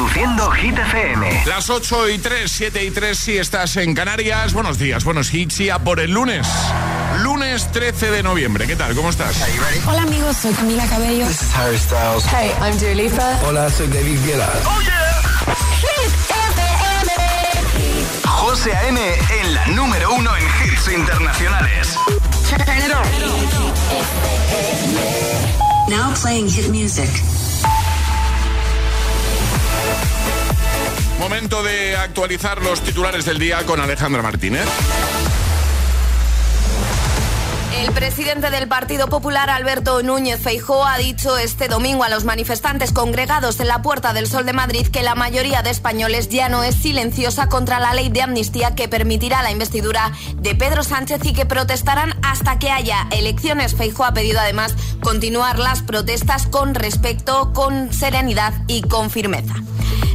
Reproduciendo Hit FM. Las 8 y 3, 7 y 3 si estás en Canarias. Buenos días, buenos hits ya por el lunes. Lunes 13 de noviembre. ¿Qué tal? ¿Cómo estás? Hola amigos, soy Camila Cabello. This is Harry Styles. Hey, I'm Dua Lipa. Hola, soy David Guetta. Oh yeah. Hit FM. José A.M. en la número uno en hits internacionales. Turn it on. Now playing hit music. Momento de actualizar los titulares del día con Alejandra Martínez. El presidente del Partido Popular, Alberto Núñez Feijóo, ha dicho este domingo a los manifestantes congregados en la Puerta del Sol de Madrid que la mayoría de españoles ya no es silenciosa contra la ley de amnistía que permitirá la investidura de Pedro Sánchez y que protestarán hasta que haya elecciones. Feijóo ha pedido además continuar las protestas con respecto, con serenidad y con firmeza.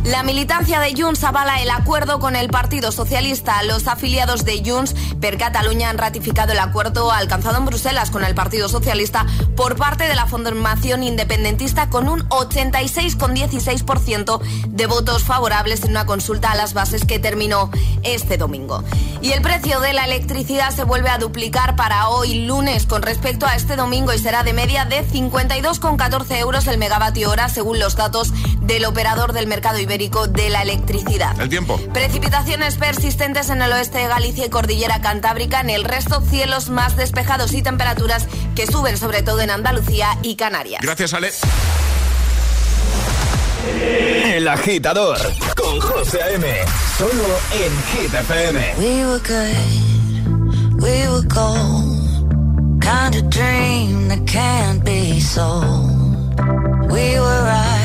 La militancia de Junts avala el acuerdo con el Partido Socialista. Los afiliados de Junts per Cataluña han ratificado el acuerdo alcanzado en Bruselas con el Partido Socialista por parte de la formación independentista con un 86,16% de votos favorables en una consulta a las bases que terminó este domingo. Y el precio de la electricidad se vuelve a duplicar para hoy lunes con respecto a este domingo y será de media de 52,14 euros el megavatio hora según los datos del operador del mercado ibérico de la electricidad. El tiempo. Precipitaciones persistentes en el oeste de Galicia y Cordillera Cantábrica. En el resto, cielos más despejados y temperaturas que suben sobre todo en Andalucía y Canarias. Gracias, Ale. El agitador con José A.M. Solo en Hit FM. We were good, we were gold. Kind of dream that can't be sold. We were right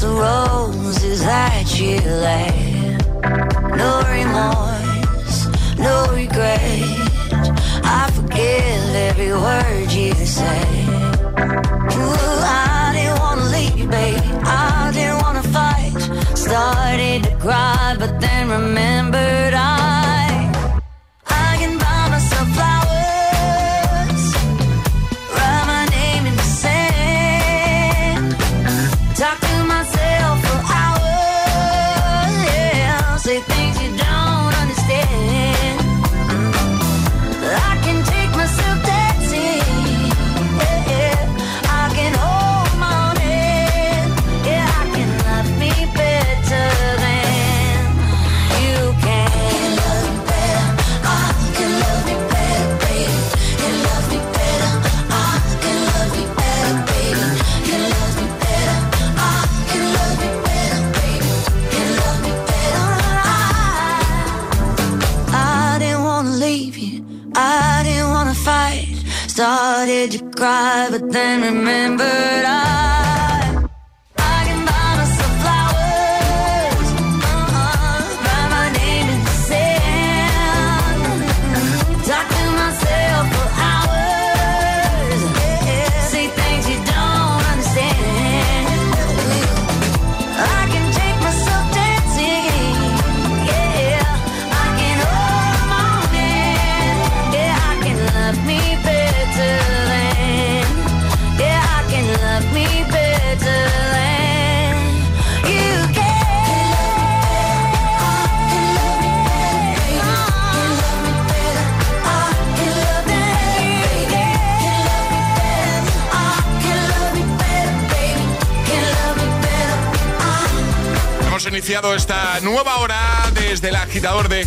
The roses that you laid. No remorse, no regret. I forgive every word you say. Ooh, I didn't wanna leave, baby. I didn't wanna fight. Started to cry, but then remembered I.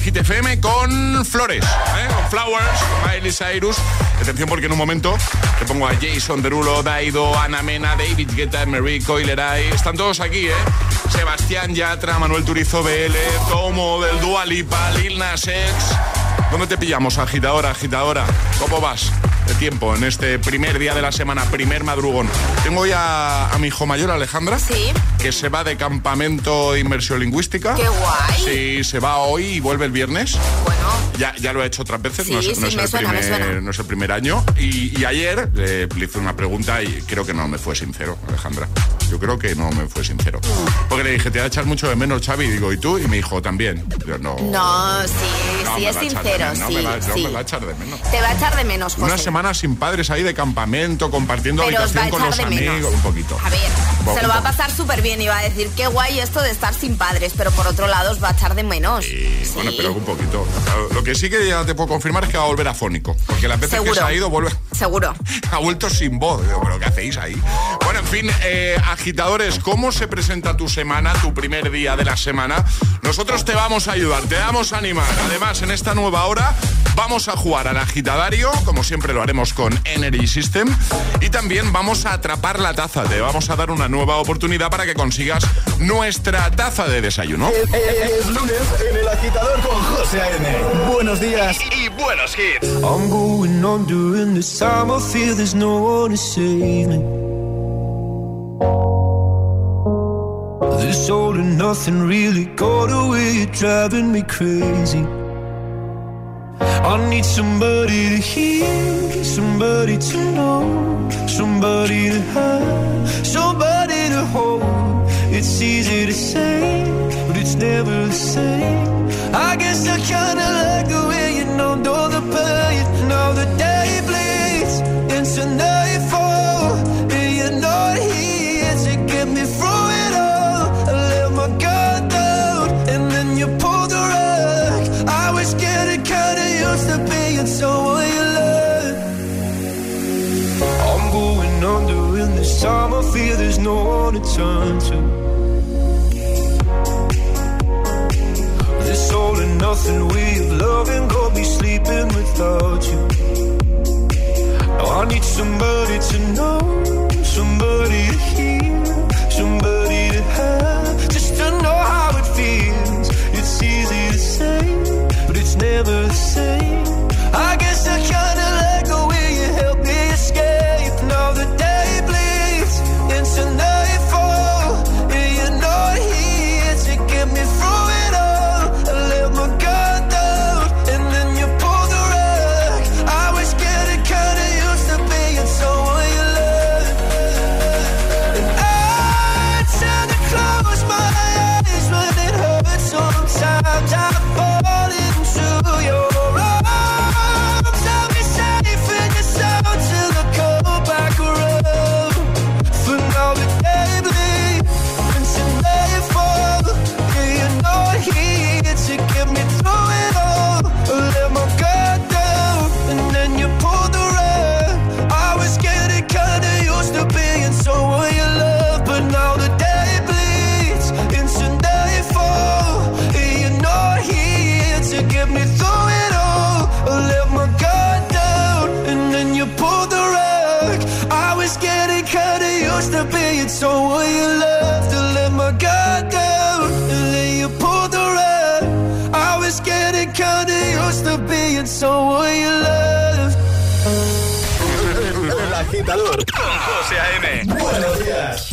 GTFM con flores, ¿eh? con Flowers, Miley Cyrus. Atención porque en un momento te pongo a Jason Derulo, Daido, Ana Mena, David Guetta, Marie Coileray. Están todos aquí, ¿eh? Sebastián Yatra, Manuel Turizo BL, Tomo del Dualipa, Lil Nas X. ¿Dónde te pillamos, agitadora, agitadora? ¿Cómo vas? De tiempo en este primer día de la semana, primer madrugón. Tengo ya a mi hijo mayor, Alejandra, Sí. que se va de campamento de inmersión lingüística. Qué guay. Sí, se va hoy y vuelve el viernes. Bueno, Ya, ya lo he hecho otras veces, Sí, no, es, no el suena, primer, no es el primer año. Y, y ayer eh, le hice una pregunta y creo que no me fue sincero, Alejandra. Yo creo que no me fue sincero. Porque le dije, te va a echar mucho de menos, Xavi. Y digo, ¿y tú? Y me dijo, también. Yo, no. no, sí, no sí me es sincero, menos, no sí, me va- no me va a echar de menos. Te va a echar de menos, José. Una semana sin padres ahí de campamento, compartiendo Pero habitación con los amigos. menos. Un poquito. A ver, se lo va a pasar súper bien y va a decir qué guay esto de estar sin padres, pero por otro lado os va a echar de menos. Y, Bueno, Sí. pero un poquito. Lo que sí que ya te puedo confirmar es que va a volver afónico. Porque las veces Seguro. que se ha ido, vuelve. Seguro. Ha vuelto sin voz. ¿Pero qué hacéis ahí? Bueno, en fin, eh, agitadores, ¿cómo se presenta tu semana, tu primer día de la semana? Nosotros te vamos a ayudar, te vamos a animar. Además, en esta nueva hora vamos a jugar al agitadario, como siempre lo haremos con Energy System. Y también vamos a atrapar la taza. Te vamos a dar una nueva oportunidad para que consigas nuestra taza de desayuno. Es lunes en el agitador con José A.M. Buenos días y, y buenos hits. I'm going on during this time. I feel there's no one to save me. This all and nothing really got away, driving me crazy. I need somebody to hear, somebody to know, somebody to have, somebody to hold. It's easy to say, but it's never the same. I guess I kinda turn to. This all and nothing way of loving got me sleeping without you. Now I need somebody to know, agitador con José A.M. Buenos días.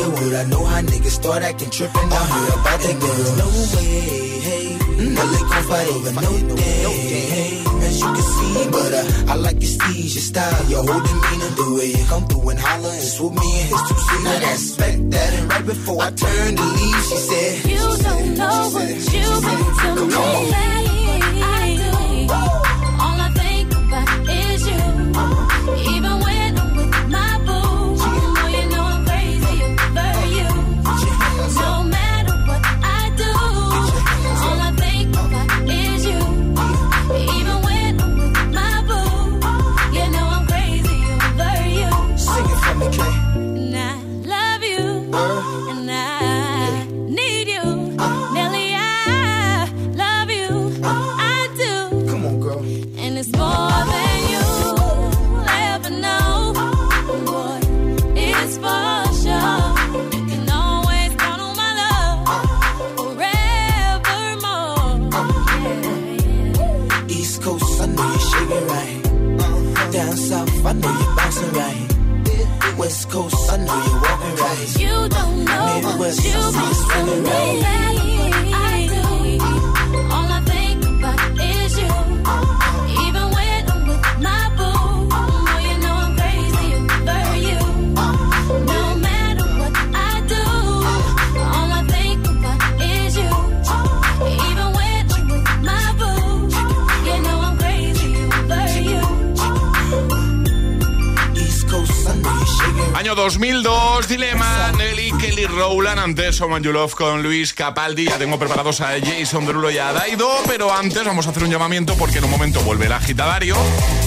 a. I know how niggas start acting tripping. I hear about that girl. No way, hey. No, they gon' fight over no day, hey. As you can see, but uh, I like your steez, your style, your whole demeanor, the way you come through and holler and swoop me in his two seat. Now that's respect that. And right before I turned to leave, she said, You don't know what you mean to me. I do. Midwest, you I see you mean to swinging me. right. I do. All I think about is you. Even when I'm with my boo, oh, you know I'm crazy over you. No matter what I do, all I think about is you. Even when I'm with my boo, you know I'm crazy over you. East Coast, I know you're shaking right. Año 2002, Dilema, Rowland, antes Someone You Love con Luis Capaldi. Ya tengo preparados a Jason Derulo y a Daido, pero antes vamos a hacer un llamamiento porque en un momento vuelve el agitadario.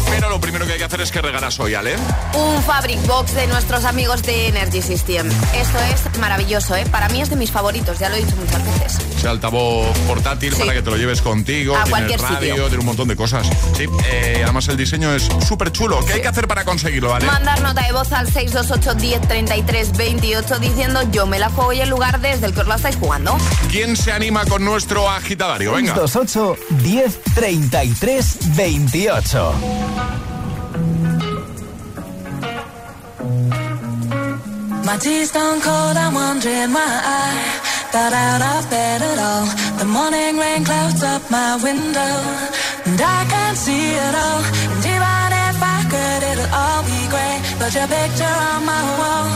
Pero lo primero que hay que hacer es que regalas hoy, ¿ale? Un Fabric Box de nuestros amigos de Energy System. Esto es maravilloso, ¿eh? Para mí es de mis favoritos, ya lo he dicho muchas veces. Ese altavoz portátil Sí. para que te lo lleves contigo, A tiene cualquier radio, sitio. tiene un montón de cosas. Sí, eh, además el diseño es súper chulo. ¿Qué hay que hacer para conseguirlo, ¿vale? Mandar nota de voz al 628 10 33 28 diciendo yo me la juego y el lugar desde el que os la estáis jugando. ¿Quién se anima con nuestro agitadario? Venga. 628 10 33 28. My tea's cold, I'm wondering why I got out of bed at all. The morning rain clouds up my window, and I can't see it all. And even if I could, it'll all be great. But your picture on my wall,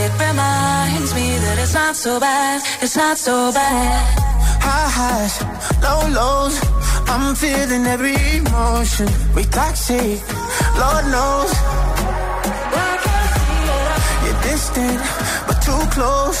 it reminds me that it's not so bad, it's not so bad. High highs, low lows. I'm feeling every emotion. We toxic, Lord knows. i can't see you You're distant, but too close.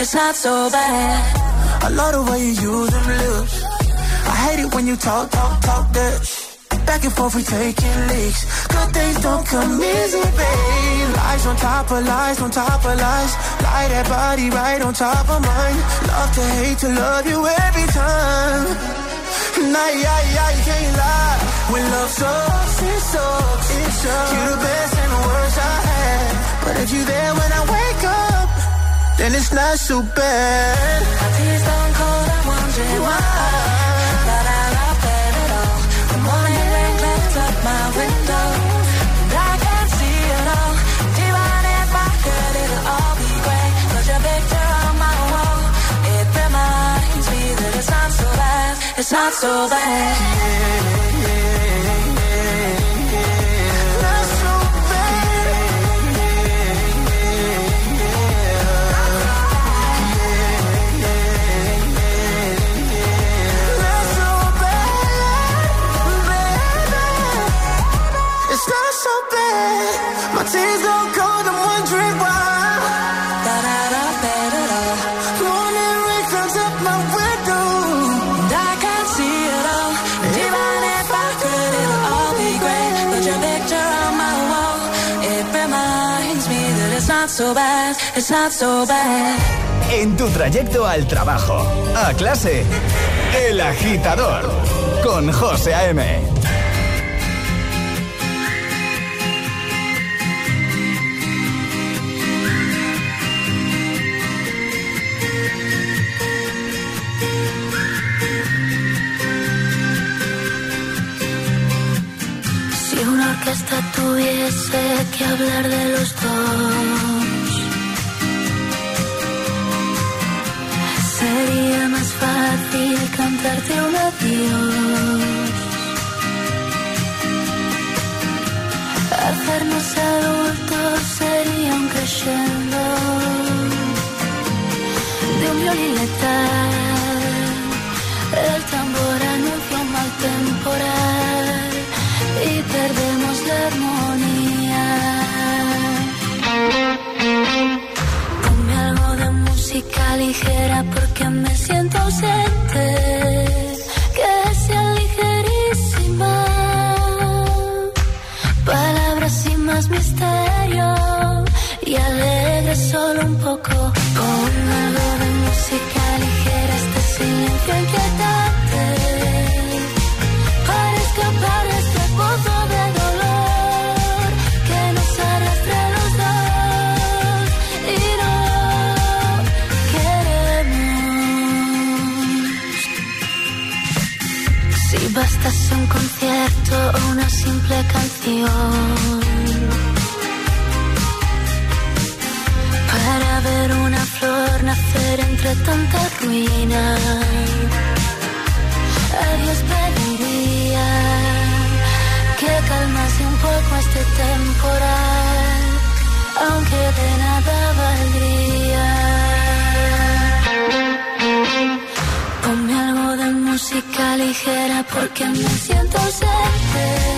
it's not so bad. I love the way you use them lips. I hate it when you talk, talk, talk that Back and forth, we taking leaks. Good things don't come easy, babe. Lies on top of lies, on top of lies. Lie that body right on top of mine. Love to hate to love you every time. Nah, yeah, yeah, you can't lie. When love sucks, it sucks. It sucks. You're the best and the worst I had. But if you there when I wake up, then it's not so bad. My cold, I'm wondering why I got out of bed at all. The morning rain clouds up my window. And I can't see it all. If I could, it'll all be great. Put your picture on my wall. It reminds me that it's not so bad. It's not so bad. Not En tu trayecto al trabajo, a clase, El Agitador, con José A.M. una orquesta tuviese que hablar de los dos, sería más fácil cantarte un adiós. Hacernos adultos sería un crescendo de un violín letal. El tambor anuncia un mal temporal ligera porque me siento ausente. Que sea ligerísima. Palabras sin más misterio y alegre solo un poco. Bastase un concierto o una simple canción para ver una flor nacer entre tanta ruina. A Dios pediría que calmase un poco este temporal, aunque de nada valdría. Ponme algo música ligera porque me siento ausente.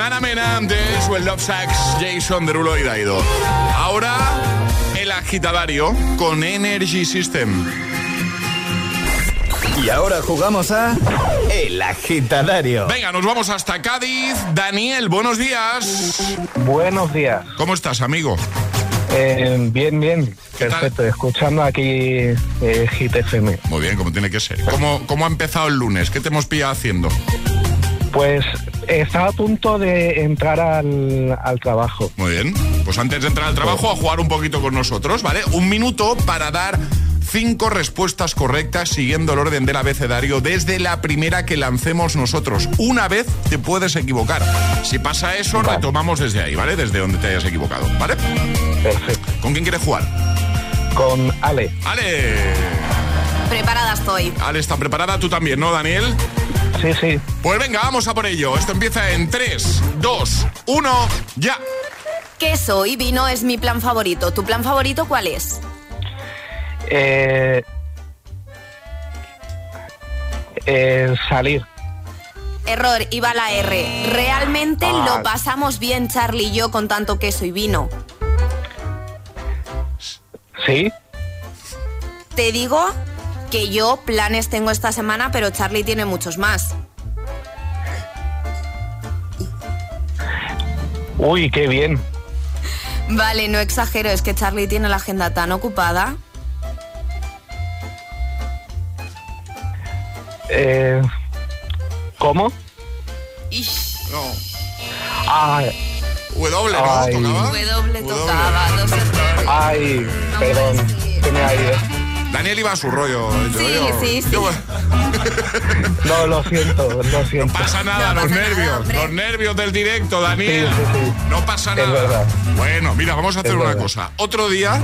Con Ana Mena de Swell Love Sax, Jason Derulo y Daido. Ahora, el agitadario con Energy System. Y ahora jugamos a El Agitadario. Venga, nos vamos hasta Cádiz. Daniel, buenos días. Buenos días. ¿Cómo estás, amigo? Eh, bien, bien. tal? Perfecto. Escuchando aquí eh, Hit FM. Muy bien, como tiene que ser. ¿Cómo, ¿Cómo ha empezado el lunes? ¿Qué te hemos pillado haciendo? Pues estaba a punto de entrar al, al trabajo. Muy bien. Pues antes de entrar al trabajo, a jugar un poquito con nosotros, ¿vale? Un minuto para dar cinco respuestas correctas siguiendo el orden del abecedario desde la primera que lancemos nosotros. Una vez te puedes equivocar. Si pasa eso, Vale. retomamos desde ahí, ¿vale? Desde donde te hayas equivocado, ¿vale? Perfecto. ¿Con quién quieres jugar? Con Ale. Ale. Preparada estoy. Ale está preparada, tú también, ¿no, Daniel? Sí, sí. Pues venga, vamos a por ello. Esto empieza en 3, 2, 1, ya. Queso y vino es mi plan favorito. ¿Tu plan favorito cuál es? Eh, eh, salir. Error, iba la R. Realmente Ah. lo pasamos bien, Charlie y yo, con tanto queso y vino. ¿Sí? Te digo que yo planes tengo esta semana, pero Charlie tiene muchos más. Uy, qué bien. Vale, no exagero, es que Charlie tiene la agenda tan ocupada. Eh, ¿Cómo? Ish, No. Ah, W, ¿no? Ay. ¿Tocaba? W tocaba, dos ay, perdón. Se me ha ido. Daniel iba a su rollo. yo- Sí, yo- sí, sí. yo- No, lo siento, lo siento. no pasa nada, No los pasa nervios. los nervios del directo, Daniel. Sí, sí, sí. No pasa Es nada. verdad. Bueno, mira, vamos a hacer Es una verdad. cosa. Otro día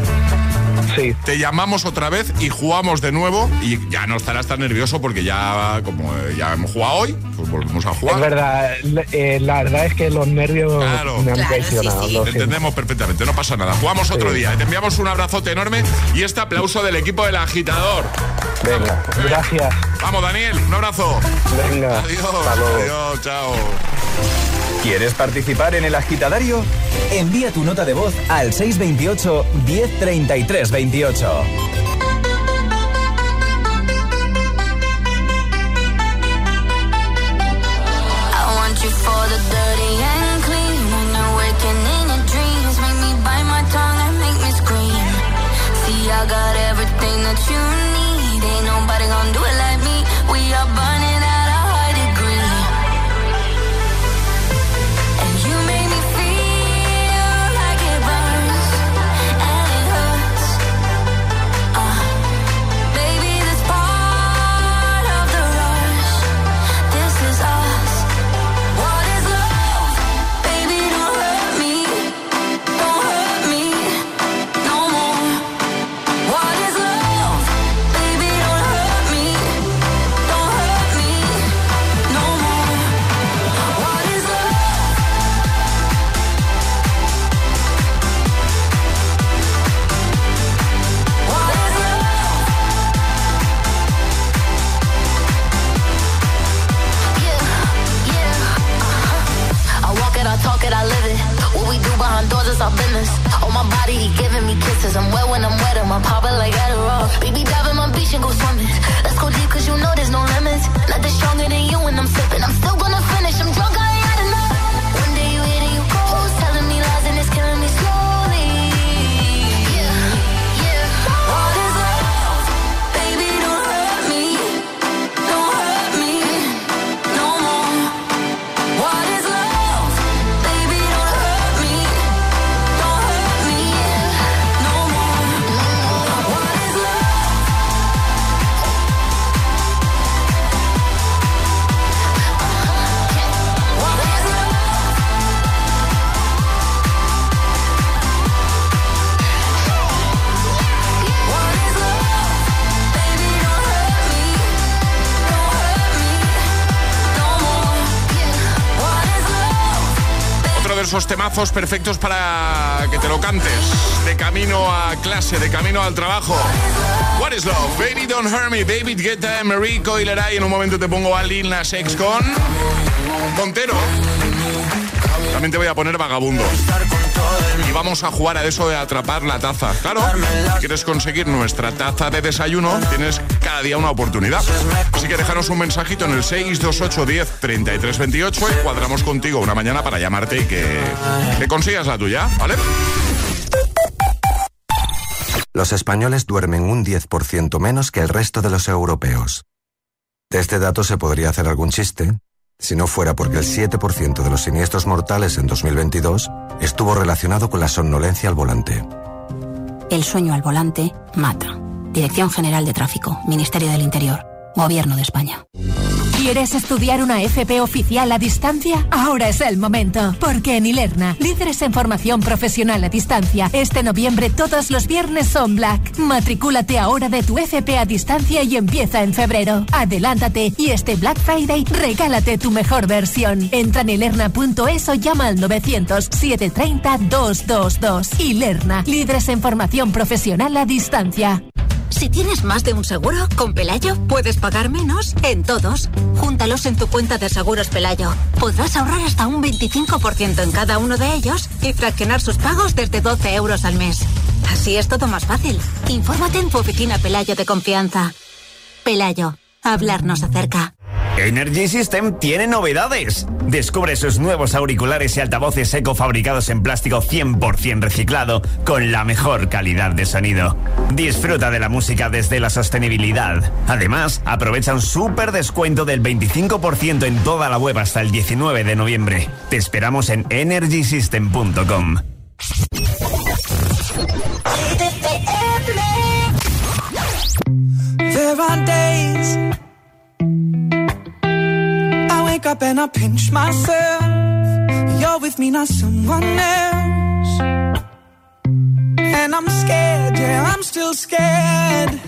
Sí. te llamamos otra vez y jugamos de nuevo y ya no estarás tan nervioso porque ya como eh, ya hemos jugado hoy, pues volvemos a Es jugar. verdad, le- eh, la verdad es que los nervios Claro. me han Claro, traicionado. sí. entendemos perfectamente, no pasa nada. Jugamos otro día. Te enviamos un abrazote enorme y este aplauso del equipo del agitador. Venga, gracias. Vamos, Daniel, un abrazo. Venga, Adiós. Adiós, chao. ¿Quieres participar en el agitadario? Envía tu nota de voz al 628 1033 28. I want you for the dirty Baby, temazos perfectos para que te lo cantes. De camino a clase, de camino al trabajo. What is love? Baby Don't Hurt Me, David Guetta, Marie Coileray. En un momento te pongo a Lil Nas X con... Montero. También te voy a poner vagabundo. Y vamos a jugar a eso de atrapar la taza. Claro, quieres conseguir nuestra taza de desayuno, tienes cada día una oportunidad. Así que déjanos un mensajito en el 628 10 33 28 y cuadramos contigo una mañana para llamarte y que, que consigas la tuya, ¿vale? Los españoles duermen un 10% menos que el resto de los europeos. De este dato se podría hacer algún chiste, si no fuera porque el 7% de los siniestros mortales en 2022 estuvo relacionado con la somnolencia al volante. El sueño al volante mata. Dirección General de Tráfico, Ministerio del Interior, Gobierno de España. ¿Quieres estudiar una FP oficial a distancia? Ahora es el momento, porque en Ilerna, líderes en formación profesional a distancia, este noviembre todos los viernes son Black. Matricúlate ahora de tu FP a distancia y empieza en febrero. Adelántate y este Black Friday regálate tu mejor versión. Entra en ilerna.es o llama al 900 730 222. Ilerna, líderes en formación profesional a distancia. Si tienes más de un seguro, con Pelayo puedes pagar menos en todos. Júntalos en tu cuenta de seguros Pelayo. Podrás ahorrar hasta un 25% en cada uno de ellos y fraccionar sus pagos desde 12 euros al mes. Así es todo más fácil. Infórmate en tu oficina Pelayo de confianza. Pelayo, hablarnos acerca. Energy System tiene novedades. Descubre sus nuevos auriculares y altavoces eco fabricados en plástico 100% reciclado con la mejor calidad de sonido. Disfruta de la música desde la sostenibilidad. Además, aprovecha un súper descuento del 25% en toda la web hasta el 19 de noviembre. Te esperamos en energysystem.com. Up and I pinch myself. You're with me, not someone else. And I'm scared, yeah, I'm still scared.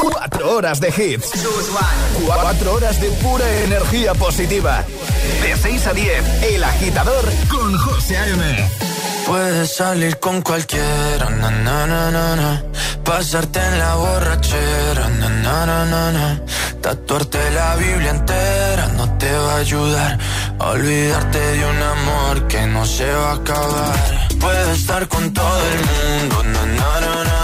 Cuatro horas de hits. Cuatro horas de pura energía positiva. De 6 a 10, El Agitador con José A.M. Puedes salir con cualquiera, na, pasarte en la borrachera, na, tatuarte la Biblia entera no te va a ayudar olvidarte de un amor que no se va a acabar. Puedes estar con todo el mundo, na.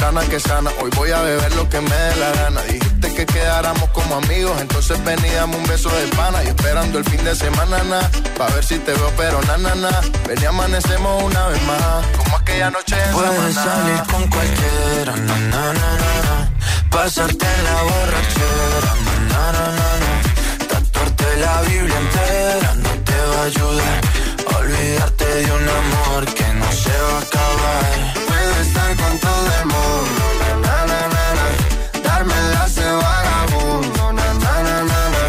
sana que sana, hoy voy a beber lo que me dé la gana. Dijiste que quedáramos como amigos, entonces veníamos un beso de pana y esperando el fin de semana, na, pa' ver si te veo, pero na, na, na. Ven y amanecemos una vez más, como aquella noche en Puedes salir con cualquiera, na, na, na, na. Pasarte en la borrachera, na, na, na, na, na. Tatuarte la Biblia entera no te va a ayudar. Olvidarte de un amor que no se va a acabar. Puedo estar con todo el mundo, na, na, na, na, na. Darme la de vagabundo, na, na, na, na, na.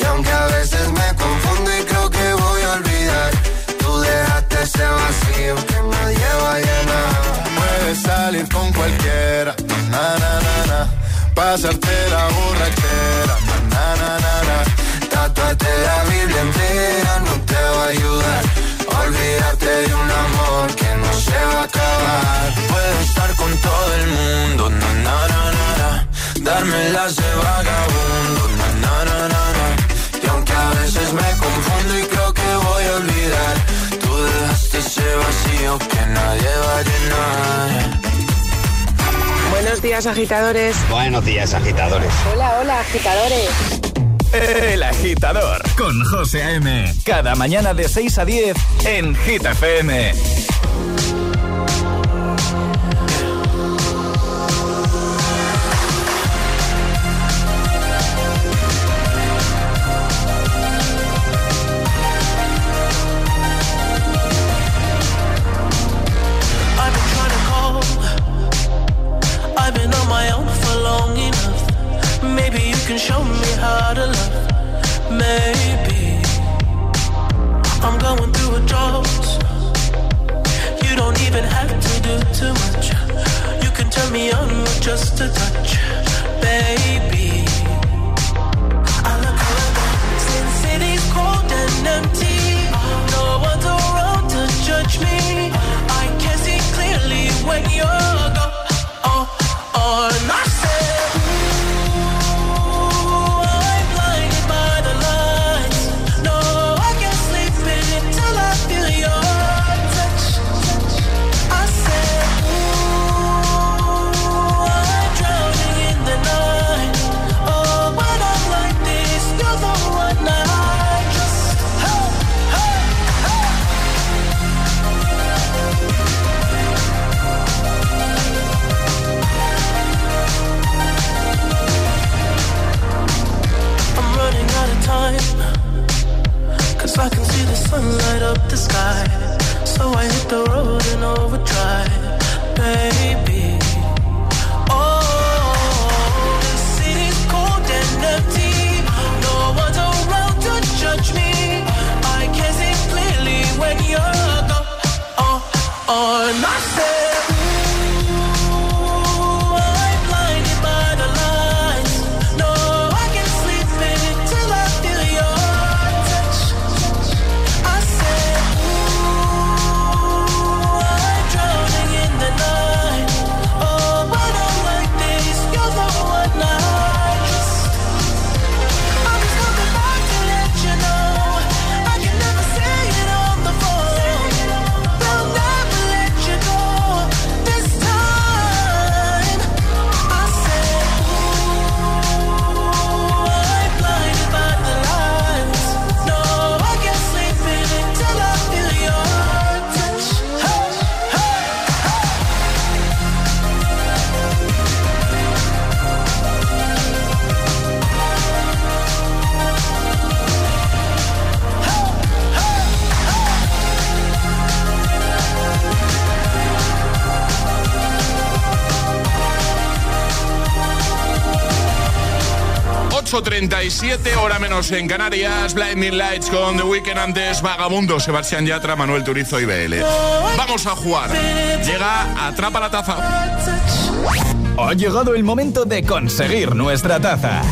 Y aunque a veces me confundo y creo que voy a olvidar, tú dejaste ese vacío que nadie va a llenar. Puedes salir con cualquiera, na, na, na, na. Pasarte la borrachera, na, na, na, na. Tatuarte la Biblia entera no ayudar. Olvidarte de un amor que no se va a acabar. Puedo estar con todo el mundo, na na na na, na. darme las de vagabundo, na na na na na. Y aunque a veces me confundo y creo que voy a olvidar, tú dejaste ese vacío que nadie va a llenar. Buenos días, agitadores. Buenos días, agitadores. Hola, hola, agitadores. El agitador con José A.M. Cada mañana de 6 a 10 en Hit FM. 8.37, hora menos en Canarias. Blinding Lights con The Weekend antes. Vagabundo, Sebastián Yatra, Manuel Turizo y BL. Vamos a jugar. Llega Atrapa la Taza. Ha llegado el momento de conseguir nuestra taza.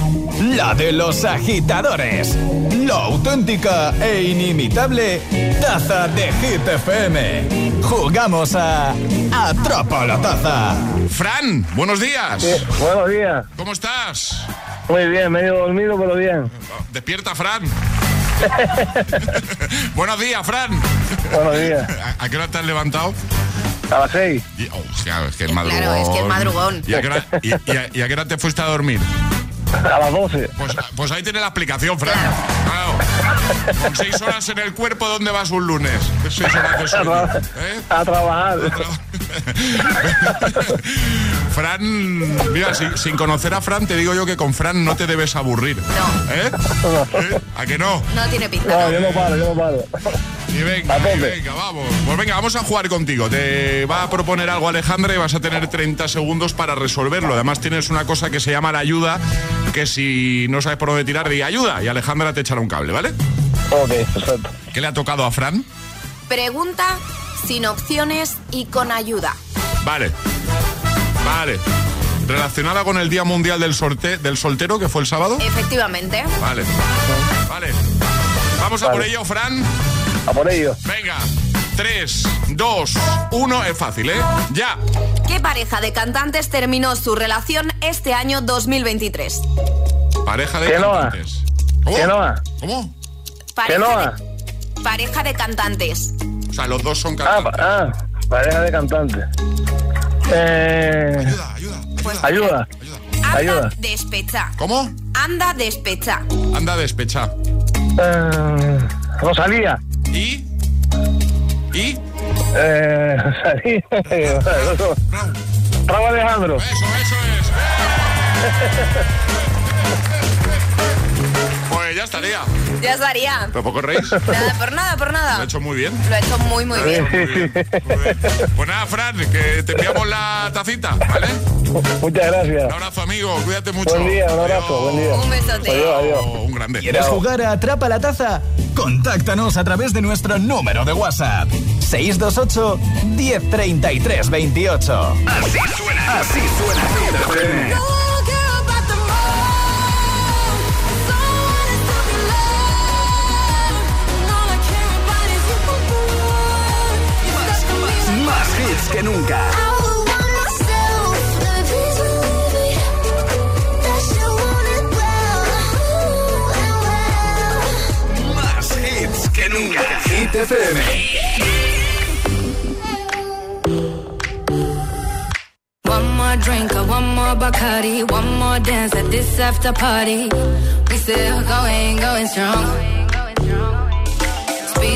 La de los agitadores. La auténtica e inimitable taza de Hit FM. Jugamos a Atrapa la Taza. Fran, buenos días. buenos días. ¿Cómo estás? Muy bien, medio dormido, pero bien. Despierta, Fran. buenos días, Fran. Buenos días. ¿A, qué hora te has levantado? A las seis. Y- oh, hostia, es que es madrugón. Claro, es que es madrugón. ¿Y a, qué hora, y- y a- y a qué hora te fuiste a dormir? A las doce. Pues, pues ahí tiene la explicación, Fran. Claro. Con seis horas en el cuerpo, ¿dónde vas un lunes? Seis horas de sueño. ¿eh? A trabajar. Fran, mira, si- sin conocer a Fran, te digo yo que con Fran no te debes aburrir. No. ¿Eh? ¿Eh? ¿A que no? No tiene pinta. No, yo no paro, yo no paro. Y venga, y venga, vamos. Pues venga, vamos a jugar contigo. Te va a proponer algo Alejandra y vas a tener 30 segundos para resolverlo. Además tienes una cosa que se llama la ayuda, que si no sabes por dónde tirar, di ayuda y Alejandra te echará un cable, ¿vale? Ok, perfecto. ¿Qué le ha tocado a Fran? Pregunta sin opciones y con ayuda. Vale. Vale. Relacionada con el Día Mundial del, sorte del Soltero, que fue el sábado. Efectivamente. Vale. Vale. Vamos a por ello, Fran. A por ello. Venga. 3, 2, 1. Es fácil, ¿eh? Ya. ¿Qué pareja de cantantes terminó su relación este año 2023? Pareja de cantantes. ¿Cómo? ¿Cómo? Pareja de, pareja de cantantes. O sea, los dos son Ah, cantantes. pa- ah, pareja de cantante. Eh, Ayuda, ayuda. Pues ayuda. anda Ayuda. despecha. ¿Cómo? Anda despecha. Anda despecha. Eh, Rosalía. ¿Y? ¿Y? Eh, Rosalía. Raúl Alejandro. Eso, eso es. Ya estaría. Ya estaría. ¿Pero poco reís? Nada, por nada, por Lo ha nada. hecho muy bien. Lo ha hecho muy, muy bien. Pues nada, Fran, que te enviamos la tacita, ¿vale? Muchas gracias. Un abrazo, amigo. Cuídate mucho. Buen día, un abrazo, buen día. Un besote. Adiós, adiós. Un grande. ¿Quieres jugar a Atrapa la Taza? Contáctanos a través de nuestro número de WhatsApp. 628 1033 28. Así suena. Así suena. Que nunca. Más hits que nunca. Hit FM. One more drink one more Bacardi, one more dance at this after party. We still going, going strong.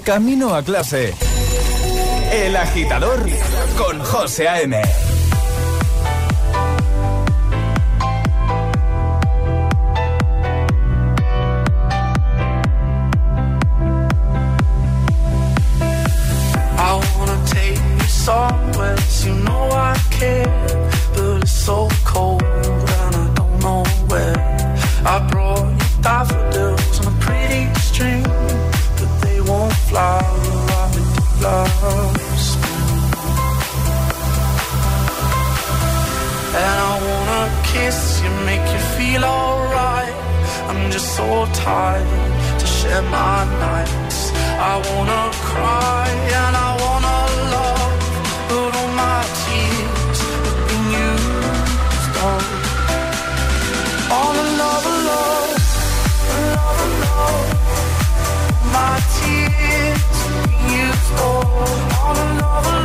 Camino a clase. El agitador con José A.M. tired to share my nights. I wanna cry and I wanna love, but all my tears have been used up. All love, love, love, love. My tears have been used up. All love, love,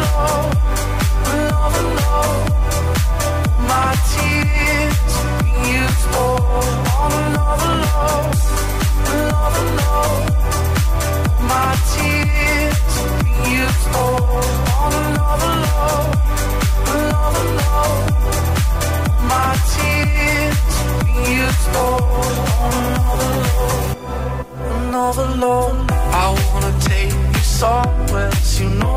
Another love. I wanna take you somewhere you know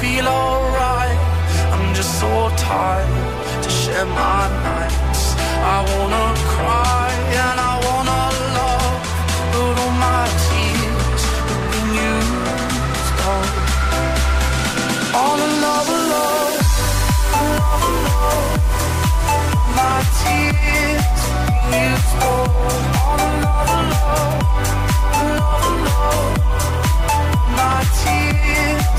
feel alright. I'm just so tired to share my nights. I wanna cry and I wanna love, but all my tears have been used up. All the love, love, love, love. My tears used up. All the love, tears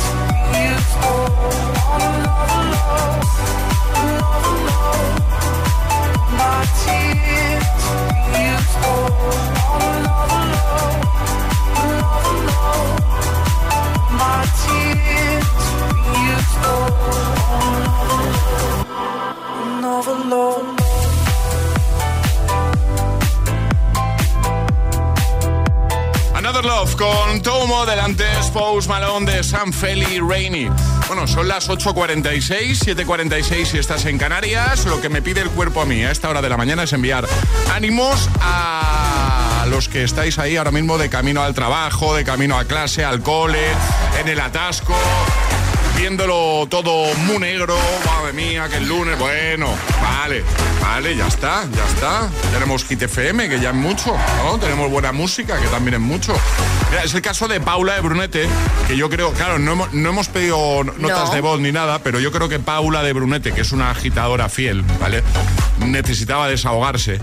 Love con Tomo, delante Post Malone de Sam Feli Rainy. Bueno, son las 8.46, 7.46 si estás en Canarias. Lo que me pide el cuerpo a mí a esta hora de la mañana es enviar ánimos a los que estáis ahí ahora mismo de camino al trabajo, de camino a clase, al cole, en el atasco, viéndolo todo muy negro. Madre mía, que el lunes. Bueno, vale, vale, ya está, ya está. Tenemos Hit FM, que ya es mucho, ¿no? Tenemos buena música, que también es mucho. Mira, es el caso de Paula de Brunete, que yo creo, claro, no hemos, no hemos pedido notas No. de voz ni nada, pero yo creo que Paula de Brunete, que es una agitadora fiel, ¿vale? Necesitaba desahogarse.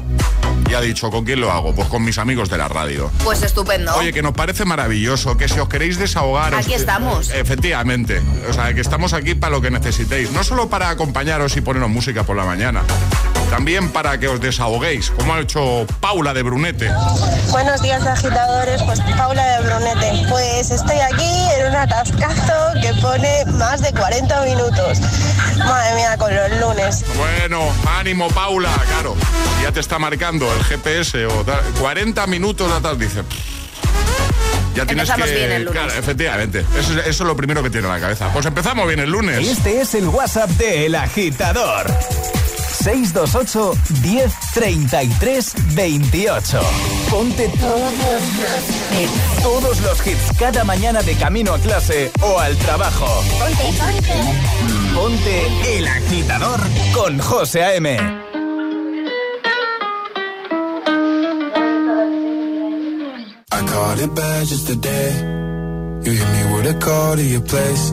Y ha dicho, ¿con quién lo hago? Pues con mis amigos de la radio. Pues estupendo. Oye, que nos parece maravilloso, que si os queréis desahogar... Aquí os- estamos. Efectivamente. O sea, que estamos aquí para lo que necesitéis. No solo para acompañaros y poneros música por la mañana. También para que os desahoguéis, como ha hecho Paula de Brunete. Buenos días agitadores, pues Paula de Brunete. Pues estoy aquí en un atascazo que pone más de 40 minutos. Madre mía, con los lunes. Bueno, ánimo Paula, claro. Ya te está marcando el GPS o tal, 40 minutos atrás, dice. Ya tienes Empezamos que. bien el lunes. Claro, efectivamente. Eso, es- eso es lo primero que tiene en la cabeza. Pues empezamos bien el lunes. Este es el WhatsApp de El Agitador. 628 10 33 28. Ponte todos los, todos los hits cada mañana de camino a clase o al trabajo. Ponte, ponte. Ponte El Agitador con José A.M. I caught it bad just today. You hit me with a call to your place.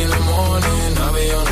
in the morning, I'll be on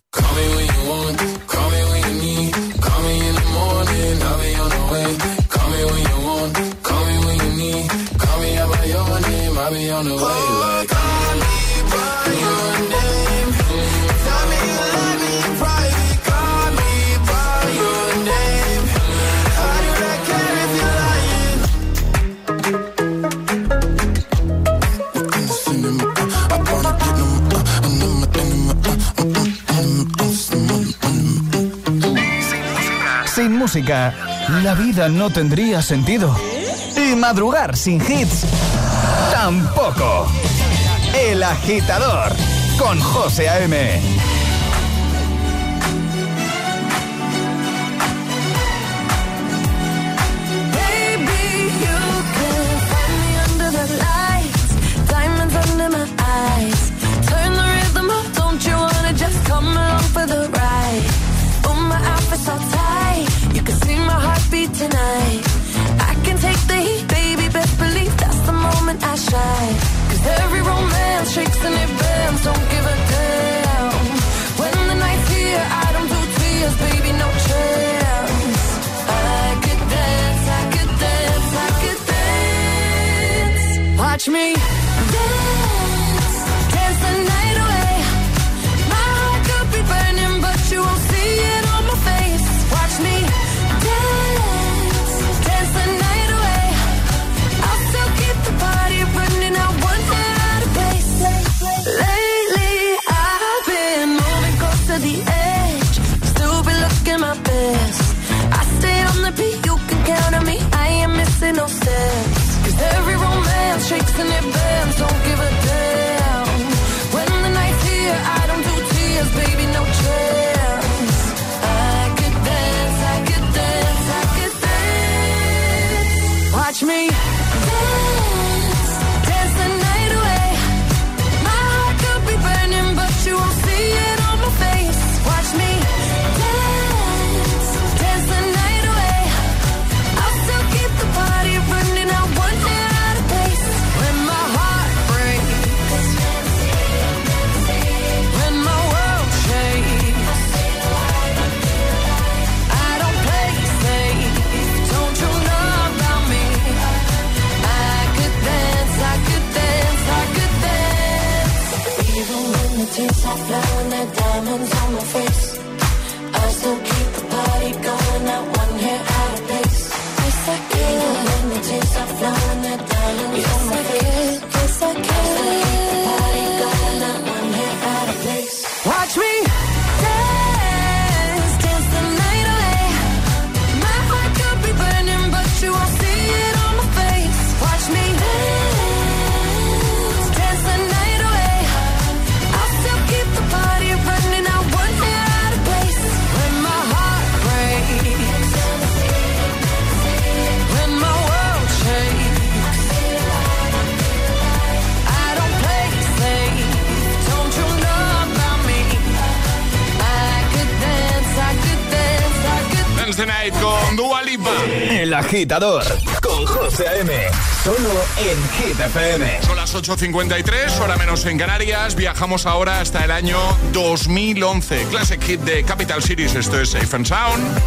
la vida no tendría sentido. Y madrugar sin hits, tampoco. El agitador con José A.M. since I found the diamonds on my face Con Dua Lipa. El agitador con José A.M. Solo en Hit FM. Son las 8.53, hora menos en Canarias. Viajamos ahora hasta el año 2011. Classic Hit de Capital Cities. Esto es Safe and Sound.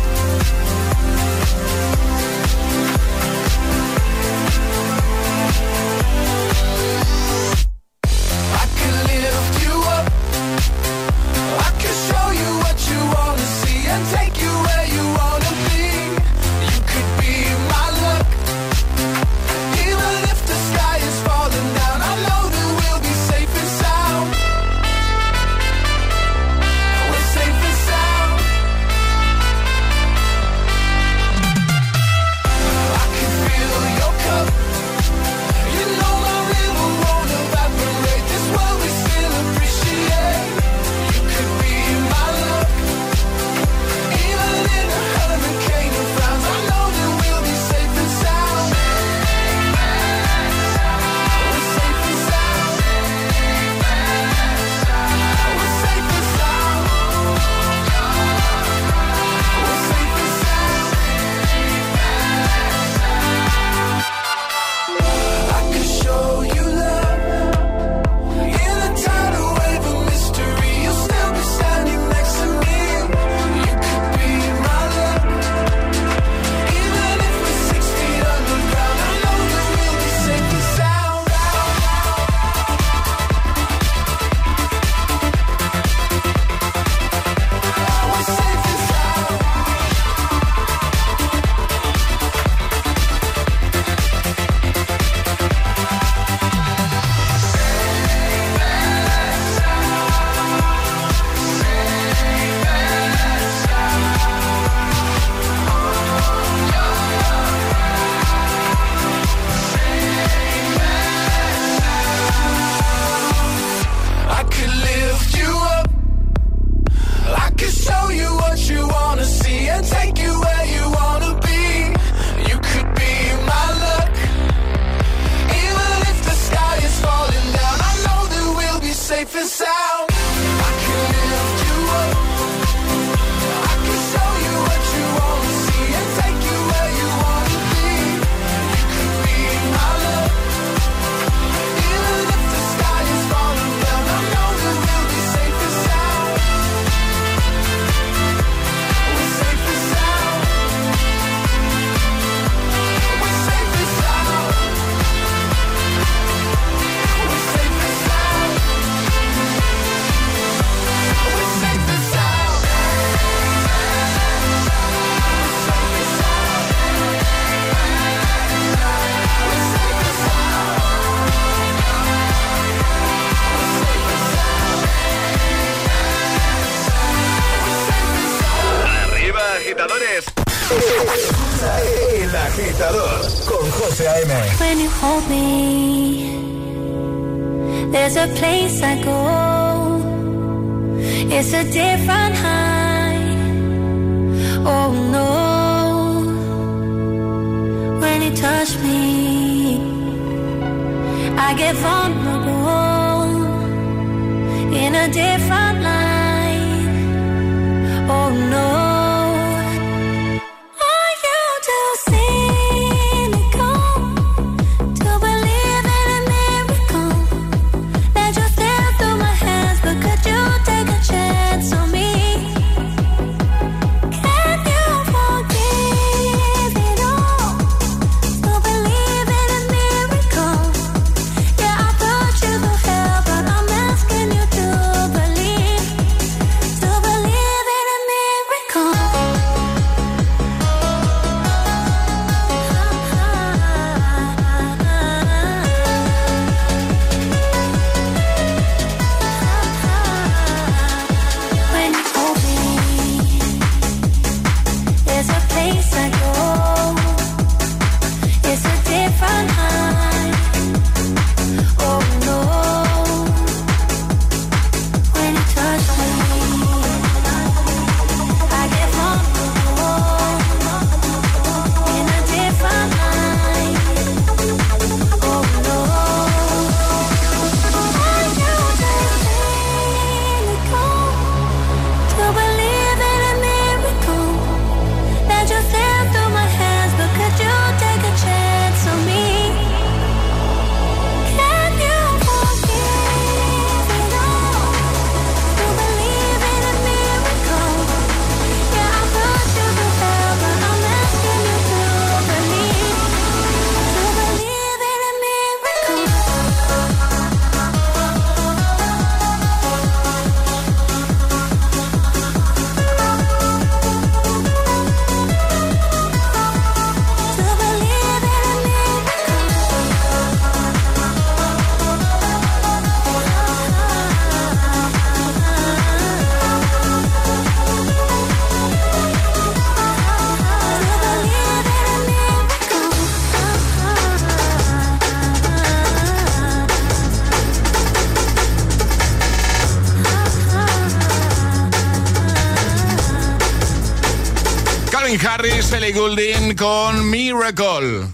Ellie Goulding con Miracle. Reproduciendo Hit FM.